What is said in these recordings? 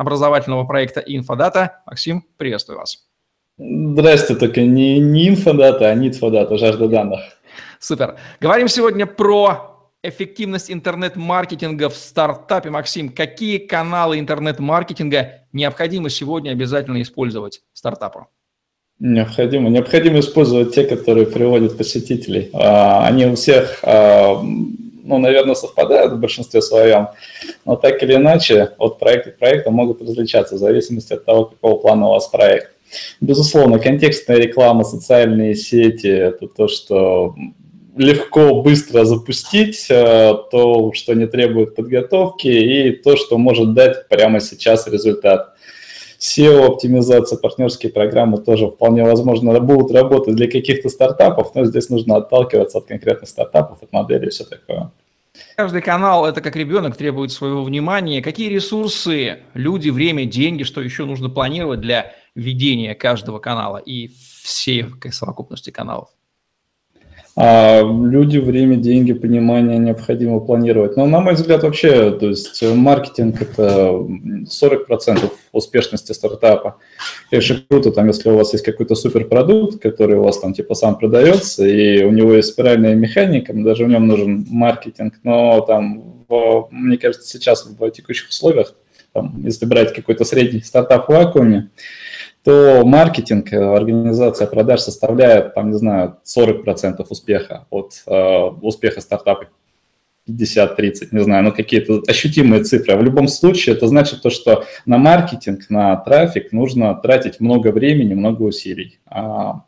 образовательного проекта «Инфодата». Максим, приветствую вас. Здрасте, только не, не инфодата, а нитфодата, жажда данных. Супер. Говорим сегодня про эффективность интернет-маркетинга в стартапе. Максим, какие каналы интернет-маркетинга необходимо сегодня обязательно использовать стартапу? Необходимо. Необходимо использовать те, которые приводят посетителей. А, они у всех а, ну, наверное, совпадают в большинстве своем, но так или иначе от проекта к проекту могут различаться в зависимости от того, какого плана у вас проект. Безусловно, контекстная реклама, социальные сети – это то, что легко, быстро запустить, э, то, что не требует подготовки, и то, что может дать прямо сейчас результат. SEO-оптимизация, партнерские программы тоже вполне возможно будут работать для каких-то стартапов, но здесь нужно отталкиваться от конкретных стартапов, от модели и все такое. Каждый канал – это как ребенок, требует своего внимания. Какие ресурсы, люди, время, деньги, что еще нужно планировать для ведения каждого канала и всей совокупности каналов? А люди, время, деньги, понимание необходимо планировать. Но, на мой взгляд, вообще, то есть маркетинг – это 40% успешности стартапа. Конечно, круто, там, если у вас есть какой-то суперпродукт, который у вас там типа сам продается, и у него есть спиральная механика, даже в нем нужен маркетинг, но там, мне кажется, сейчас в текущих условиях, там, если брать какой-то средний стартап в вакууме, то маркетинг, э, организация продаж составляет, там, не знаю, 40% успеха от э, успеха стартапа. 50-30, не знаю, ну какие-то ощутимые цифры. В любом случае это значит то, что на маркетинг, на трафик нужно тратить много времени, много усилий. А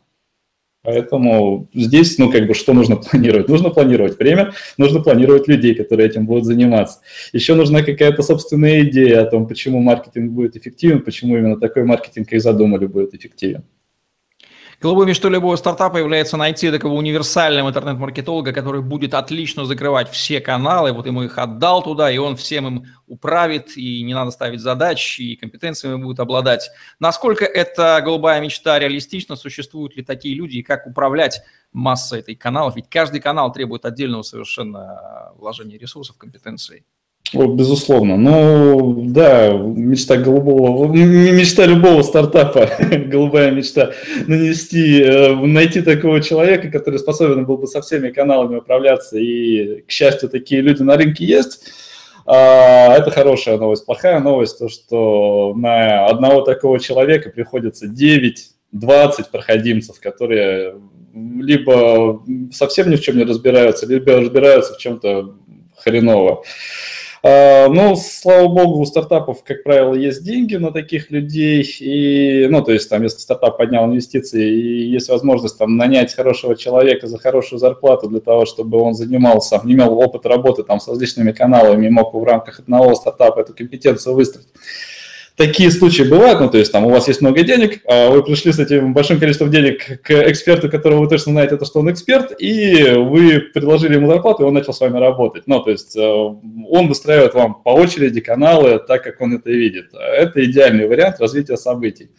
Поэтому здесь, ну, как бы, что нужно планировать? Нужно планировать время, нужно планировать людей, которые этим будут заниматься. Еще нужна какая-то собственная идея о том, почему маркетинг будет эффективен, почему именно такой маркетинг, как задумали, будет эффективен. Голубой мечтой любого стартапа является найти такого универсального интернет-маркетолога, который будет отлично закрывать все каналы. Вот ему их отдал туда, и он всем им управит, и не надо ставить задач, и компетенциями будет обладать. Насколько эта голубая мечта реалистична? Существуют ли такие люди, и как управлять массой этой каналов? Ведь каждый канал требует отдельного совершенно вложения ресурсов, компетенций. Вот, безусловно. Ну, да, мечта голубого, мечта любого стартапа, голубая мечта, нанести, э, найти такого человека, который способен был бы со всеми каналами управляться, и, к счастью, такие люди на рынке есть. А, это хорошая новость. Плохая новость, то, что на одного такого человека приходится 9-20 проходимцев, которые либо совсем ни в чем не разбираются, либо разбираются в чем-то хреново. А, ну, слава богу, у стартапов, как правило, есть деньги на таких людей, и, ну, то есть, там, если стартап поднял инвестиции, и есть возможность там нанять хорошего человека за хорошую зарплату для того, чтобы он занимался, имел опыт работы там с различными каналами и мог в рамках одного стартапа эту компетенцию выстроить, такие случаи бывают, ну, то есть там у вас есть много денег, а вы пришли с этим большим количеством денег к эксперту, которого вы точно знаете, то, что он эксперт, и вы предложили ему зарплату, и он начал с вами работать. Ну, то есть э, он выстраивает вам по очереди каналы так, как он это видит. Это идеальный вариант развития событий.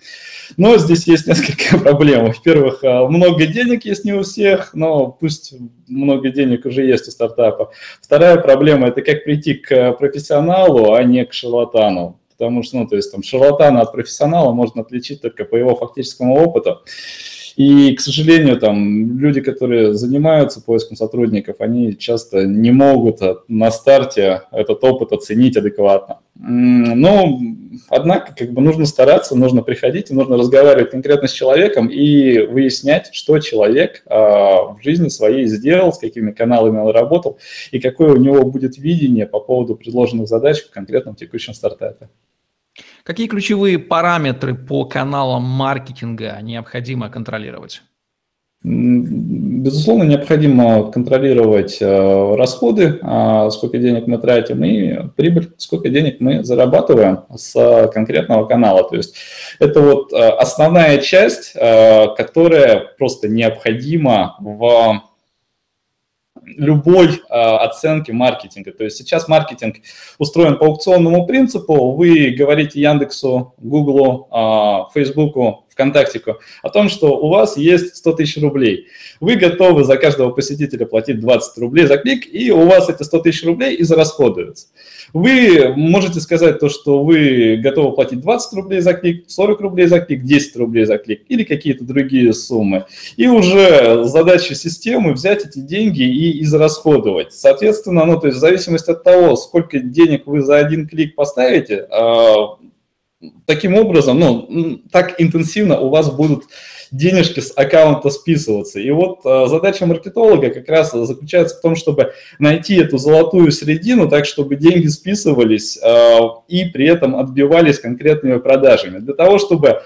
Но здесь есть несколько проблем. Во-первых, э, много денег есть не у всех, но пусть много денег уже есть у стартапа. Вторая проблема – это как прийти к профессионалу, а не к шарлатану потому что, ну, то есть там шарлатана от профессионала можно отличить только по его фактическому опыту. И, к сожалению, там люди, которые занимаются поиском сотрудников, они часто не могут на старте этот опыт оценить адекватно. Но, однако, как бы нужно стараться, нужно приходить, нужно разговаривать конкретно с человеком и выяснять, что человек а, в жизни своей сделал, с какими каналами он работал, и какое у него будет видение по поводу предложенных задач в конкретном текущем стартапе. Какие ключевые параметры по каналам маркетинга необходимо контролировать? Безусловно, необходимо контролировать э, расходы, а, сколько денег мы тратим, и прибыль, сколько денег мы зарабатываем с конкретного канала. То есть это вот э, основная часть, э, которая просто необходима в любой э, оценки маркетинга. То есть сейчас маркетинг устроен по аукционному принципу. Вы говорите Яндексу, Гуглу, э, Фейсбуку, ВКонтактику о том, что у вас есть 100 тысяч рублей. Вы готовы за каждого посетителя платить 20 рублей за клик, и у вас эти 100 тысяч рублей израсходуются. Вы можете сказать то, что вы готовы платить 20 рублей за клик, 40 рублей за клик, 10 рублей за клик или какие-то другие суммы. И уже задача системы взять эти деньги и израсходовать. Соответственно, ну, то есть в зависимости от того, сколько денег вы за один клик поставите, а, таким образом, ну, так интенсивно у вас будут денежки с аккаунта списываться. И вот э, задача маркетолога как раз заключается в том, чтобы найти эту золотую середину, так чтобы деньги списывались э, и при этом отбивались конкретными продажами. Для того, чтобы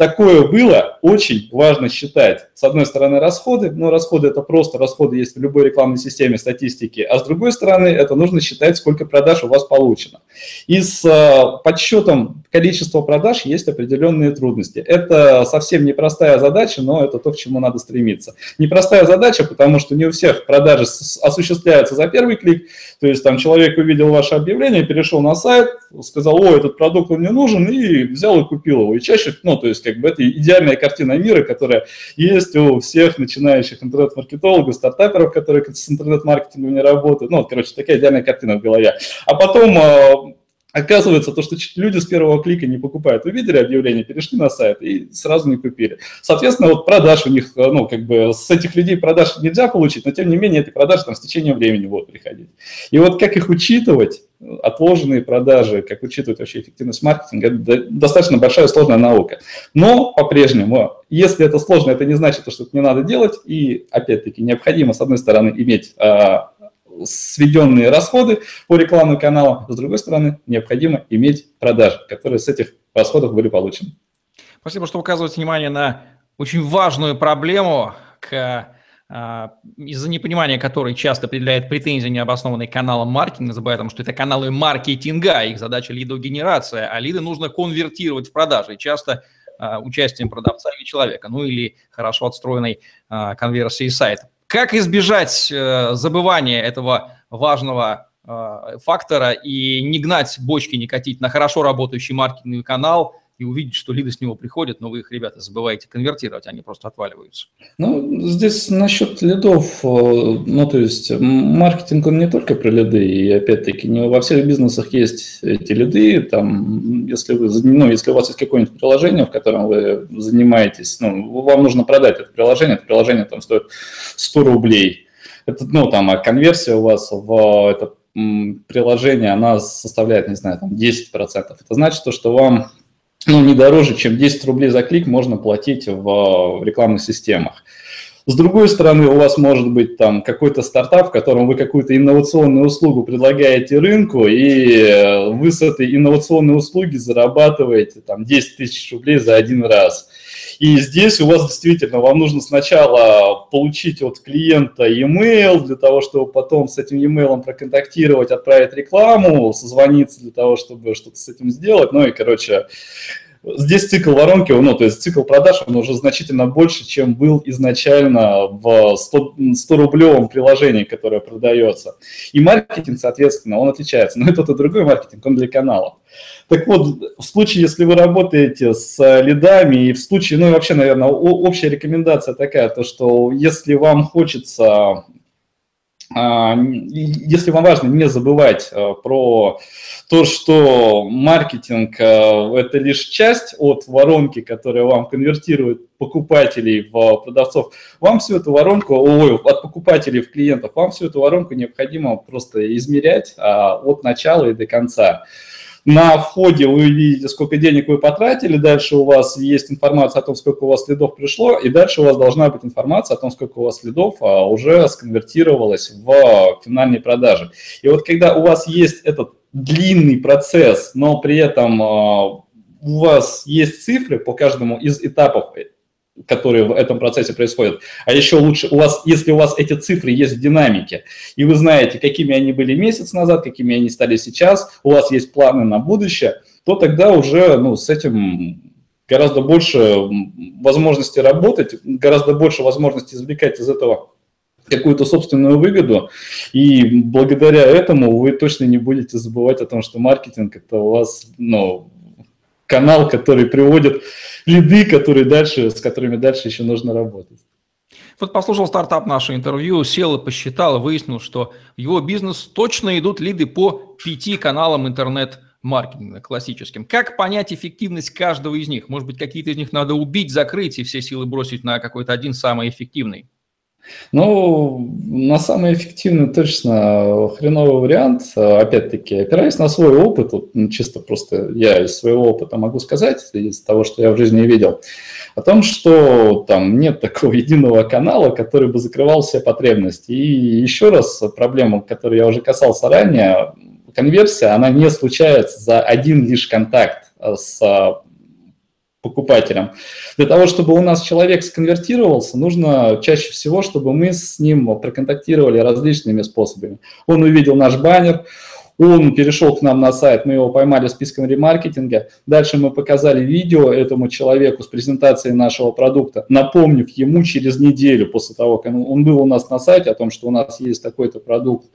такое было, очень важно считать, с одной стороны, расходы, но расходы это просто расходы есть в любой рекламной системе статистики, а с другой стороны, это нужно считать, сколько продаж у вас получено. И с э, подсчетом количества продаж есть определенные трудности. Это совсем непростая задача, но это то, к чему надо стремиться. Непростая задача, потому что не у всех продажи осуществляются за первый клик, то есть там человек увидел ваше объявление, перешел на сайт, сказал, о, этот продукт мне нужен, и взял и купил его. И чаще, ну, то есть как бы это идеальная картина мира, которая есть у всех начинающих интернет-маркетологов, стартаперов, которые с интернет-маркетингом не работают. Ну, короче, такая идеальная картина в голове. А потом а, Оказывается, то, что люди с первого клика не покупают, увидели объявление, перешли на сайт и сразу не купили. Соответственно, вот продаж у них, ну, как бы с этих людей продаж нельзя получить, но тем не менее эти продажи там с течением времени будут приходить. И вот как их учитывать, отложенные продажи, как учитывать вообще эффективность маркетинга, это достаточно большая сложная наука. Но по-прежнему, если это сложно, это не значит, что это не надо делать. И опять-таки необходимо, с одной стороны, иметь а, сведенные расходы по рекламным каналам, с другой стороны, необходимо иметь продажи, которые с этих расходов были получены. Спасибо, что указываете внимание на очень важную проблему, к, а, из-за непонимания которой часто определяет претензии необоснованные каналам маркетинга, забывая о том, что это каналы маркетинга, их задача лидогенерация, а лиды нужно конвертировать в продажи. Часто а, участием продавца или человека, ну или хорошо отстроенной а, конверсии сайта. Как избежать э, забывания этого важного э, фактора и не гнать бочки, не катить на хорошо работающий маркетинговый канал и увидеть, что лиды с него приходят, но вы их, ребята, забываете конвертировать, они просто отваливаются. Ну, здесь насчет лидов, э, ну, то есть маркетинг, он не только про лиды, и опять-таки не во всех бизнесах есть эти лиды, там, если вы, ну, если у вас есть какое-нибудь приложение, в котором вы занимаетесь, ну, вам нужно продать это приложение, это приложение там стоит 100 рублей, это, ну, там, а конверсия у вас в это приложение, она составляет, не знаю, там 10%. Это значит то, что вам ну, не дороже, чем 10 рублей за клик можно платить в, в рекламных системах. С другой стороны, у вас может быть там какой-то стартап, в котором вы какую-то инновационную услугу предлагаете рынку, и э, вы с этой инновационной услуги зарабатываете там 10 тысяч рублей за один раз. И здесь у вас действительно, вам нужно сначала получить от клиента e-mail для того, чтобы потом с этим e-mail проконтактировать, отправить рекламу, созвониться для того, чтобы что-то с этим сделать. Ну и, короче, Здесь цикл воронки, ну, то есть цикл продаж, он уже значительно больше, чем был изначально в 100, 100-рублевом приложении, которое продается. И маркетинг, соответственно, он отличается. Но это и другой маркетинг, он для каналов. Так вот, в случае, если вы работаете с лидами, и в случае, ну и вообще, наверное, общая рекомендация такая, то что если вам хочется если вам важно не забывать э, про то, что маркетинг э, – это лишь часть от воронки, которая вам конвертирует покупателей в продавцов, вам всю эту воронку, ой, от покупателей в клиентов, вам всю эту воронку необходимо просто измерять а, от начала и до конца. На входе вы видите, сколько денег вы потратили, дальше у вас есть информация о том, сколько у вас следов пришло, и дальше у вас должна быть информация о том, сколько у вас следов а, уже сконвертировалось в финальные продажи. И вот когда у вас есть этот длинный процесс, но при этом а, у вас есть цифры по каждому из этапов которые в этом процессе происходят. А еще лучше, у вас, если у вас эти цифры есть в динамике, и вы знаете, какими они были месяц назад, какими они стали сейчас, у вас есть планы на будущее, то тогда уже ну, с этим гораздо больше возможностей работать, гораздо больше возможностей извлекать из этого какую-то собственную выгоду, и благодаря этому вы точно не будете забывать о том, что маркетинг это у вас ну, канал, который приводит лиды, которые дальше, с которыми дальше еще нужно работать. Вот послушал стартап наше интервью, сел и посчитал, выяснил, что в его бизнес точно идут лиды по пяти каналам интернет маркетинга классическим. Как понять эффективность каждого из них? Может быть, какие-то из них надо убить, закрыть и все силы бросить на какой-то один самый эффективный? Ну, на самый эффективный точно хреновый вариант, опять-таки, опираясь на свой опыт, вот, ну, чисто просто я из своего опыта могу сказать, из того, что я в жизни видел, о том, что там нет такого единого канала, который бы закрывал все потребности. И еще раз проблема, которую я уже касался ранее, конверсия, она не случается за один лишь контакт с покупателям. Для того, чтобы у нас человек сконвертировался, нужно чаще всего, чтобы мы с ним проконтактировали различными способами. Он увидел наш баннер, он перешел к нам на сайт, мы его поймали списком ремаркетинга. Дальше мы показали видео этому человеку с презентацией нашего продукта, напомнив ему через неделю после того, как он был у нас на сайте о том, что у нас есть такой-то продукт,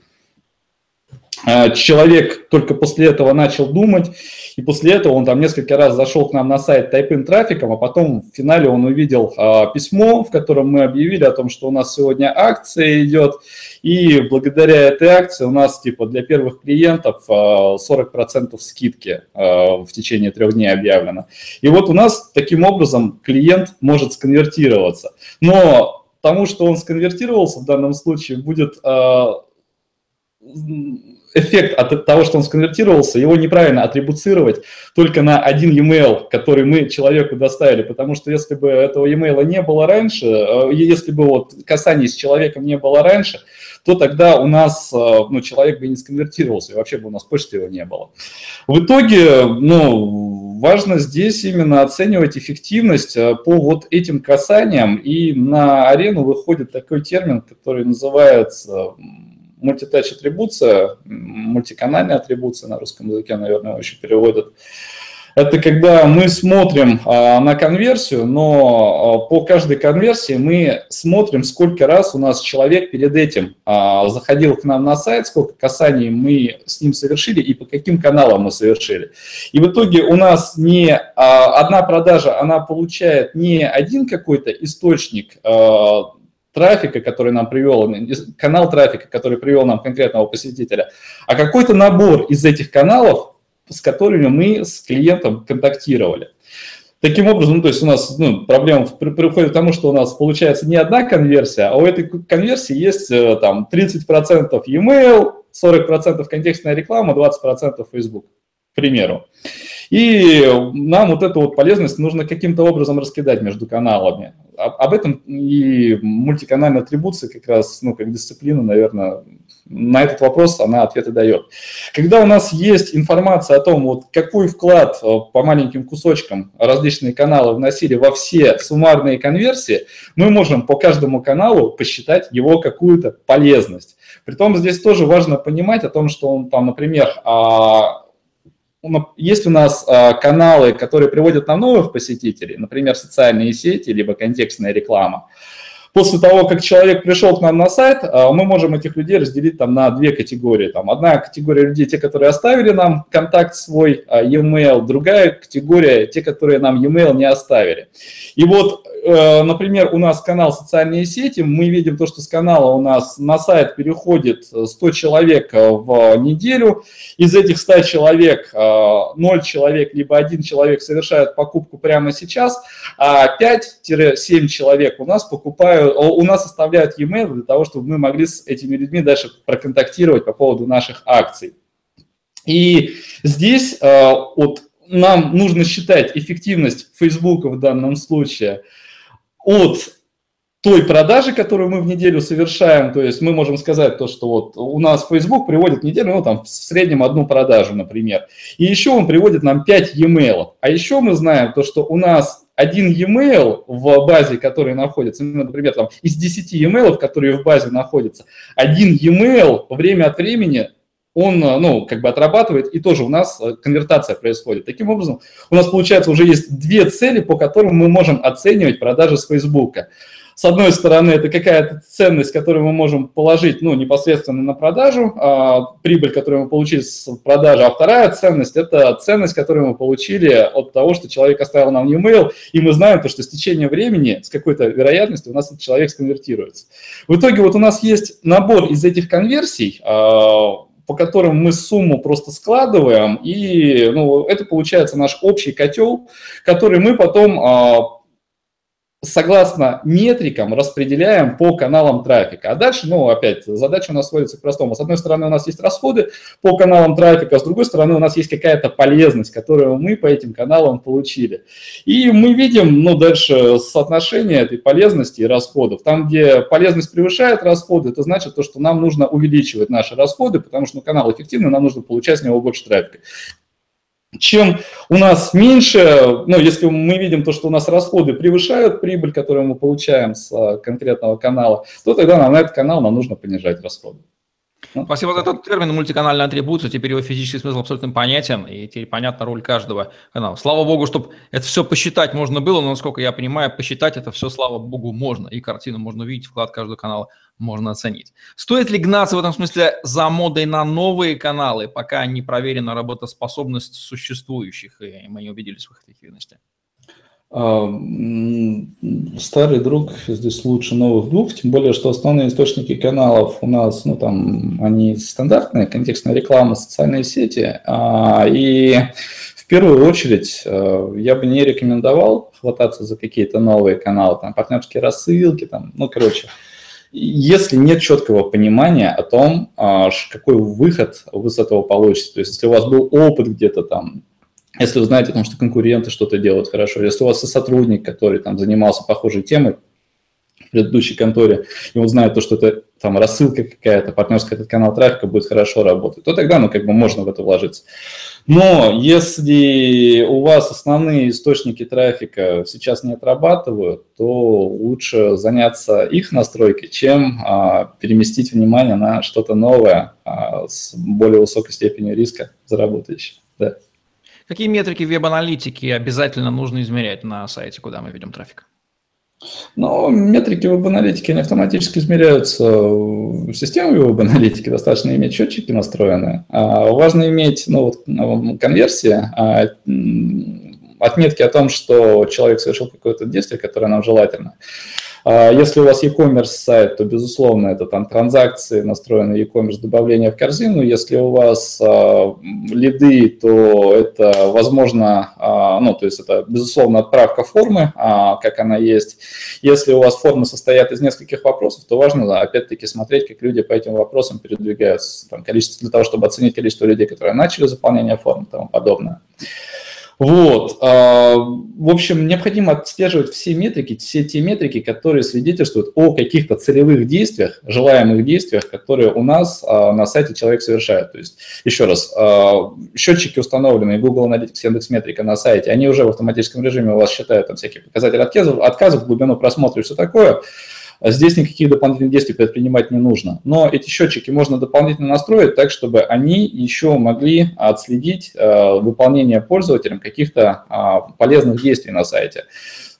человек только после этого начал думать, и после этого он там несколько раз зашел к нам на сайт TypeIn трафиком, а потом в финале он увидел а, письмо, в котором мы объявили о том, что у нас сегодня акция идет, и благодаря этой акции у нас типа для первых клиентов а, 40% скидки а, в течение трех дней объявлено. И вот у нас таким образом клиент может сконвертироваться. Но тому, что он сконвертировался в данном случае, будет а, эффект от того, что он сконвертировался, его неправильно атрибуцировать только на один e-mail, который мы человеку доставили, потому что если бы этого e-mail не было раньше, э, если бы вот касание с человеком не было раньше, то тогда у нас э, ну, человек бы не сконвертировался, и вообще бы у нас почты его не было. В итоге, ну, важно здесь именно оценивать эффективность э, по вот этим касаниям, и на арену выходит такой термин, который называется мультитач атрибуция, мультиканальная атрибуция на русском языке, наверное, очень переводят. Это когда мы смотрим а, на конверсию, но а, по каждой конверсии мы смотрим, сколько раз у нас человек перед этим а, заходил к нам на сайт, сколько касаний мы с ним совершили и по каким каналам мы совершили. И в итоге у нас не одна продажа, она получает не один какой-то источник трафика, который нам привел, канал трафика, который привел нам конкретного посетителя, а какой-то набор из этих каналов, с которыми мы с клиентом контактировали. Таким образом, то есть у нас ну, проблема приходит к тому, что у нас получается не одна конверсия, а у этой конверсии есть э, там 30% e-mail, 40% контекстная реклама, 20% Facebook, к примеру. И нам вот эту вот полезность нужно каким-то образом раскидать между каналами об этом и мультиканальная атрибуция как раз, ну, как дисциплина, наверное, на этот вопрос она ответы дает. Когда у нас есть информация о том, вот какой вклад э, по маленьким кусочкам различные каналы вносили во все суммарные конверсии, мы можем по каждому каналу посчитать его какую-то полезность. Притом здесь тоже важно понимать о том, что он там, например, а, есть у нас а, каналы, которые приводят нам новых посетителей, например, социальные сети, либо контекстная реклама. После того, как человек пришел к нам на сайт, а, мы можем этих людей разделить там на две категории. Там одна категория людей, те, которые оставили нам контакт свой, а, e-mail, другая категория, те, которые нам e-mail не оставили. И вот, э, например, у нас канал «Социальные сети», мы видим то, что с канала у нас на сайт переходит 100 человек э, в неделю, из этих 100 человек 0 э, человек, либо 1 человек совершают покупку прямо сейчас, а 5-7 человек у нас покупают, у нас оставляют e-mail для того, чтобы мы могли с этими людьми дальше проконтактировать по поводу наших акций. И здесь от нам нужно считать эффективность Facebook в данном случае от той продажи, которую мы в неделю совершаем. То есть мы можем сказать то, что вот у нас Facebook приводит в неделю, ну там в среднем одну продажу, например. И еще он приводит нам 5 e-mail. А еще мы знаем то, что у нас один e-mail в базе, который находится, ну, например, там, из 10 e-mail, которые в базе находятся, один e-mail время от времени он, ну, как бы отрабатывает, и тоже у нас э, конвертация происходит. Таким образом, у нас, получается, уже есть две цели, по которым мы можем оценивать продажи с Фейсбука с одной стороны, это какая-то ценность, которую мы можем положить ну, непосредственно на продажу, а, прибыль, которую мы получили с продажи, а вторая ценность – это ценность, которую мы получили от того, что человек оставил нам e-mail, и мы знаем, то, что с течением времени, с какой-то вероятностью у нас этот человек сконвертируется. В итоге вот у нас есть набор из этих конверсий, а, по которым мы сумму просто складываем, и ну, это получается наш общий котел, который мы потом а, согласно метрикам распределяем по каналам трафика. А дальше, ну, опять, задача у нас сводится к простому. С одной стороны, у нас есть расходы по каналам трафика, с другой стороны, у нас есть какая-то полезность, которую мы по этим каналам получили. И мы видим, ну, дальше соотношение этой полезности и расходов. Там, где полезность превышает расходы, это значит то, что нам нужно увеличивать наши расходы, потому что ну, канал эффективный, нам нужно получать с него больше трафика. Чем у нас меньше, ну, если мы видим то, что у нас расходы превышают прибыль, которую мы получаем с а, конкретного канала, то тогда нам на этот канал нам нужно понижать расходы. Ну, Спасибо за этот термин мультиканальная атрибуция. Теперь его физический смысл абсолютно понятен, и теперь понятна роль каждого канала. Слава богу, чтобы это все посчитать можно было, но, насколько я понимаю, посчитать это все, слава богу, можно. И картину можно увидеть, вклад каждого канала можно оценить. Стоит ли гнаться в этом смысле за модой на новые каналы, пока не проверена работоспособность существующих, и мы не убедились в их эффективности? А, старый друг здесь лучше новых двух, тем более, что основные источники каналов у нас, ну там, они стандартные, контекстная реклама, социальные сети, а, и в первую очередь а, я бы не рекомендовал хвататься за какие-то новые каналы, там, партнерские рассылки, там, ну, короче, если нет четкого понимания о том, какой выход вы с этого получите, то есть если у вас был опыт где-то там если вы знаете о том, что конкуренты что-то делают хорошо, если у вас и сотрудник, который там занимался похожей темой в предыдущей конторе, и он знает то, что это там рассылка какая-то, партнерский этот канал трафика будет хорошо работать, то тогда, ну, как бы можно в это вложиться. Но если у вас основные источники трафика сейчас не отрабатывают, то лучше заняться их настройкой, чем а, переместить внимание на что-то новое а, с более высокой степенью риска заработающее. Да. Какие метрики веб-аналитики обязательно нужно измерять на сайте, куда мы ведем трафик? Ну, метрики веб-аналитики, они автоматически измеряются в системе веб-аналитики, достаточно иметь счетчики настроенные. А важно иметь ну, вот, ну, конверсии, а, отметки о том, что человек совершил какое-то действие, которое нам желательно. А если у вас e-commerce сайт, то, безусловно, это там транзакции, настроенные e-commerce, добавление в корзину. Если у вас а, лиды, то это, возможно, а, ну, то есть это, безусловно, отправка формы, как она есть. Если у вас формы состоят из нескольких вопросов, то важно, опять-таки, смотреть, как люди по этим вопросам передвигаются, там, количество, для того, чтобы оценить количество людей, которые начали заполнение форм и тому подобное. Вот. А, в общем, необходимо отслеживать все метрики, все те метрики, которые свидетельствуют о каких-то целевых действиях, желаемых действиях, которые у нас а, на сайте человек совершает. То есть, еще раз, а, счетчики установленные Google Analytics, Яндекс.Метрика на сайте, они уже в автоматическом режиме у вас считают там всякие показатели отказов, отказов глубину просмотра и все такое. А здесь никаких дополнительных действий предпринимать не нужно. Но эти счетчики можно дополнительно настроить так, чтобы они еще могли отследить э, выполнение пользователям каких-то а, полезных действий на сайте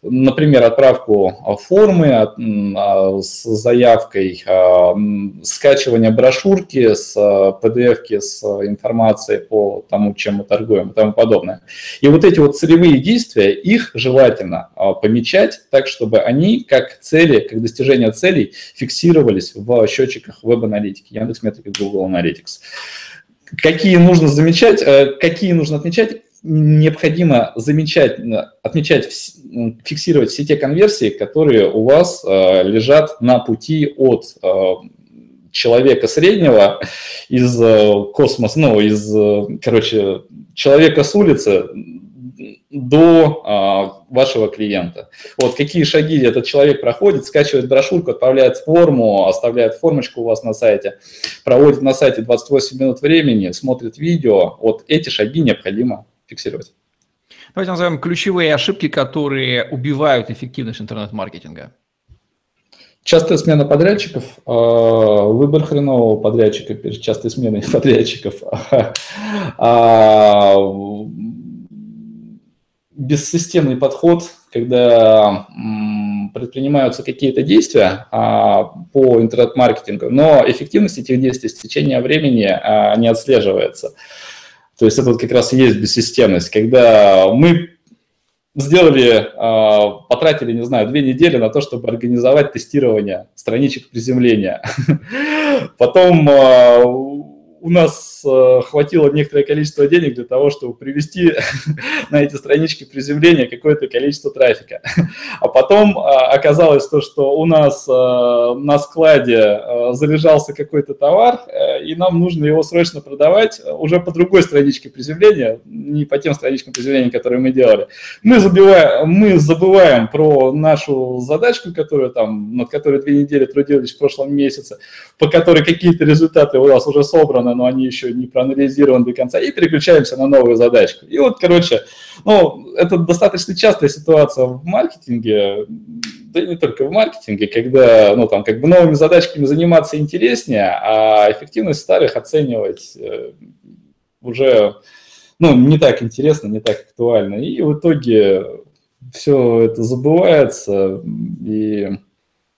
например, отправку формы а, с заявкой, скачивание брошюрки с PDF с информацией по тому, чем мы торгуем и тому подобное. И вот эти вот целевые действия, их желательно помечать так, чтобы они как цели, как достижение целей фиксировались в счетчиках веб-аналитики, Яндекс.Метрики, Google Analytics. Какие нужно замечать, э, какие нужно отмечать, необходимо замечать, отмечать, фиксировать все те конверсии, которые у вас э, лежат на пути от э, человека среднего из космоса, ну, из, короче, человека с улицы до а, вашего клиента. Вот какие шаги этот человек проходит, скачивает брошюрку, отправляет форму, оставляет формочку у вас на сайте, проводит на сайте 28 минут времени, смотрит видео. Вот эти шаги необходимо фиксировать. Давайте назовем ключевые ошибки, которые убивают эффективность интернет-маркетинга. Частая смена подрядчиков, а, выбор хренового подрядчика перед частой сменой подрядчиков, а, бессистемный подход, когда предпринимаются какие-то действия а, по интернет-маркетингу, но эффективность этих действий с течением времени не отслеживается. То есть это вот как раз и есть бессистемность, когда мы сделали, а, потратили, не знаю, две недели на то, чтобы организовать тестирование страничек приземления. Потом а, у нас э, хватило некоторое количество денег для того, чтобы привести на эти странички приземления какое-то количество трафика. А потом а, оказалось то, что у нас э, на складе э, заряжался какой-то товар, и нам нужно его срочно продавать уже по другой страничке приземления, не по тем страничкам приземления, которые мы делали. Мы, забиваем, мы забываем про нашу задачку, которую там, над которой две недели трудились в прошлом месяце, по которой какие-то результаты у нас уже собраны, но они еще не проанализированы до конца, и переключаемся на новую задачку. И вот, короче, ну, это достаточно частая ситуация в маркетинге, да и не только в маркетинге, когда, ну, там, как бы новыми задачками заниматься интереснее, а эффективность старых оценивать э, уже, ну, не так интересно, не так актуально. И в итоге все это забывается, и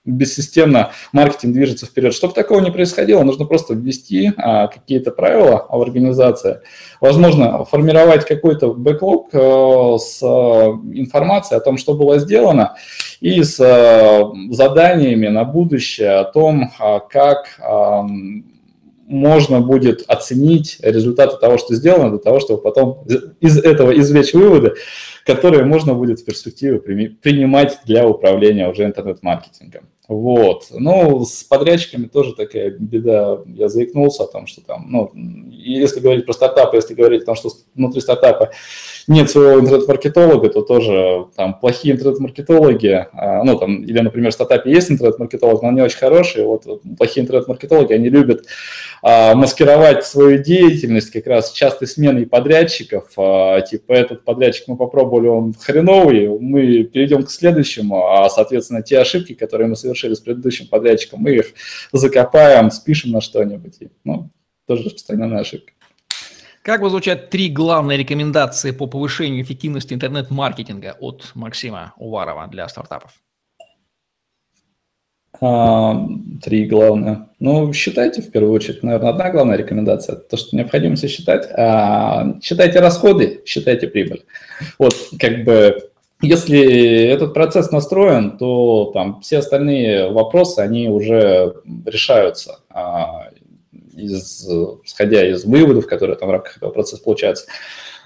бессистемно маркетинг движется вперед. Чтобы такого не происходило, нужно просто ввести а, какие-то правила в организации. Возможно, формировать какой-то бэклог а, с а, информацией о том, что было сделано, и с а, заданиями на будущее о том, а, как а, можно будет оценить результаты того, что сделано, для того, чтобы потом из этого извлечь выводы, которые можно будет в перспективе принимать для управления уже интернет-маркетингом. Вот. Ну, с подрядчиками тоже такая беда. Я заикнулся о том, что там, ну, если говорить про стартапы, если говорить о том, что внутри стартапа нет своего интернет-маркетолога, то тоже там плохие интернет-маркетологи, а, ну, там, или, например, в стартапе есть интернет-маркетолог, но он не очень хороший, вот плохие интернет-маркетологи, они любят а, маскировать свою деятельность как раз частой сменой подрядчиков, а, типа этот подрядчик мы попробовали, он хреновый, мы перейдем к следующему, а, соответственно, те ошибки, которые мы совершили с предыдущим подрядчиком, мы их закопаем, спишем на что-нибудь, ну, тоже распространенная ошибка. Как бы звучат три главные рекомендации по повышению эффективности интернет-маркетинга от Максима Уварова для стартапов? А, три главные. Ну, считайте в первую очередь, наверное, одна главная рекомендация, то, что необходимо все считать. А, считайте расходы, считайте прибыль. Вот, как бы, если этот процесс настроен, то там все остальные вопросы, они уже решаются. А, из, исходя из выводов, которые там в рамках этого процесса получаются.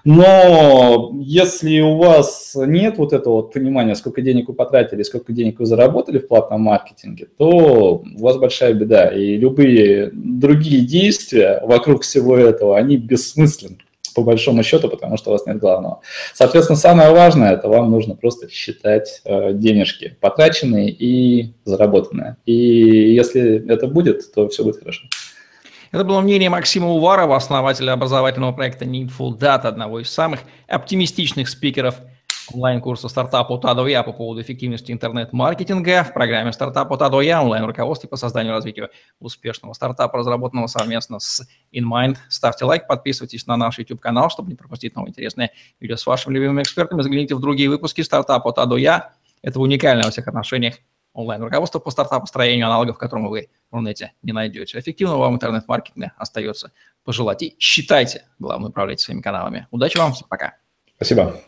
Но если у вас нет вот этого вот понимания, сколько денег вы потратили, сколько денег вы заработали в платном маркетинге, то у вас большая беда. И любые другие действия вокруг всего этого, они бессмысленны по большому счету, потому что у вас нет главного. Соответственно, самое важное, это вам нужно просто считать э, денежки, потраченные и заработанные. И если это будет, то все будет хорошо. Это было мнение Максима Уварова, основателя образовательного проекта Needful Data, одного из самых оптимистичных спикеров онлайн-курса стартап от А Я по поводу эффективности интернет-маркетинга в программе стартап от А Я онлайн-руководстве по созданию и развитию успешного стартапа, разработанного совместно с InMind. Ставьте лайк, подписывайтесь на наш YouTube-канал, чтобы не пропустить новые интересные видео с вашими любимыми экспертами. Загляните в другие выпуски стартапа от А Я. Это уникально во всех отношениях онлайн-руководство по стартап-построению, аналогов которому вы в интернете не найдете. Эффективного вам интернет-маркетинга остается пожелать. И считайте, главное, управлять своими каналами. Удачи вам, пока. Спасибо.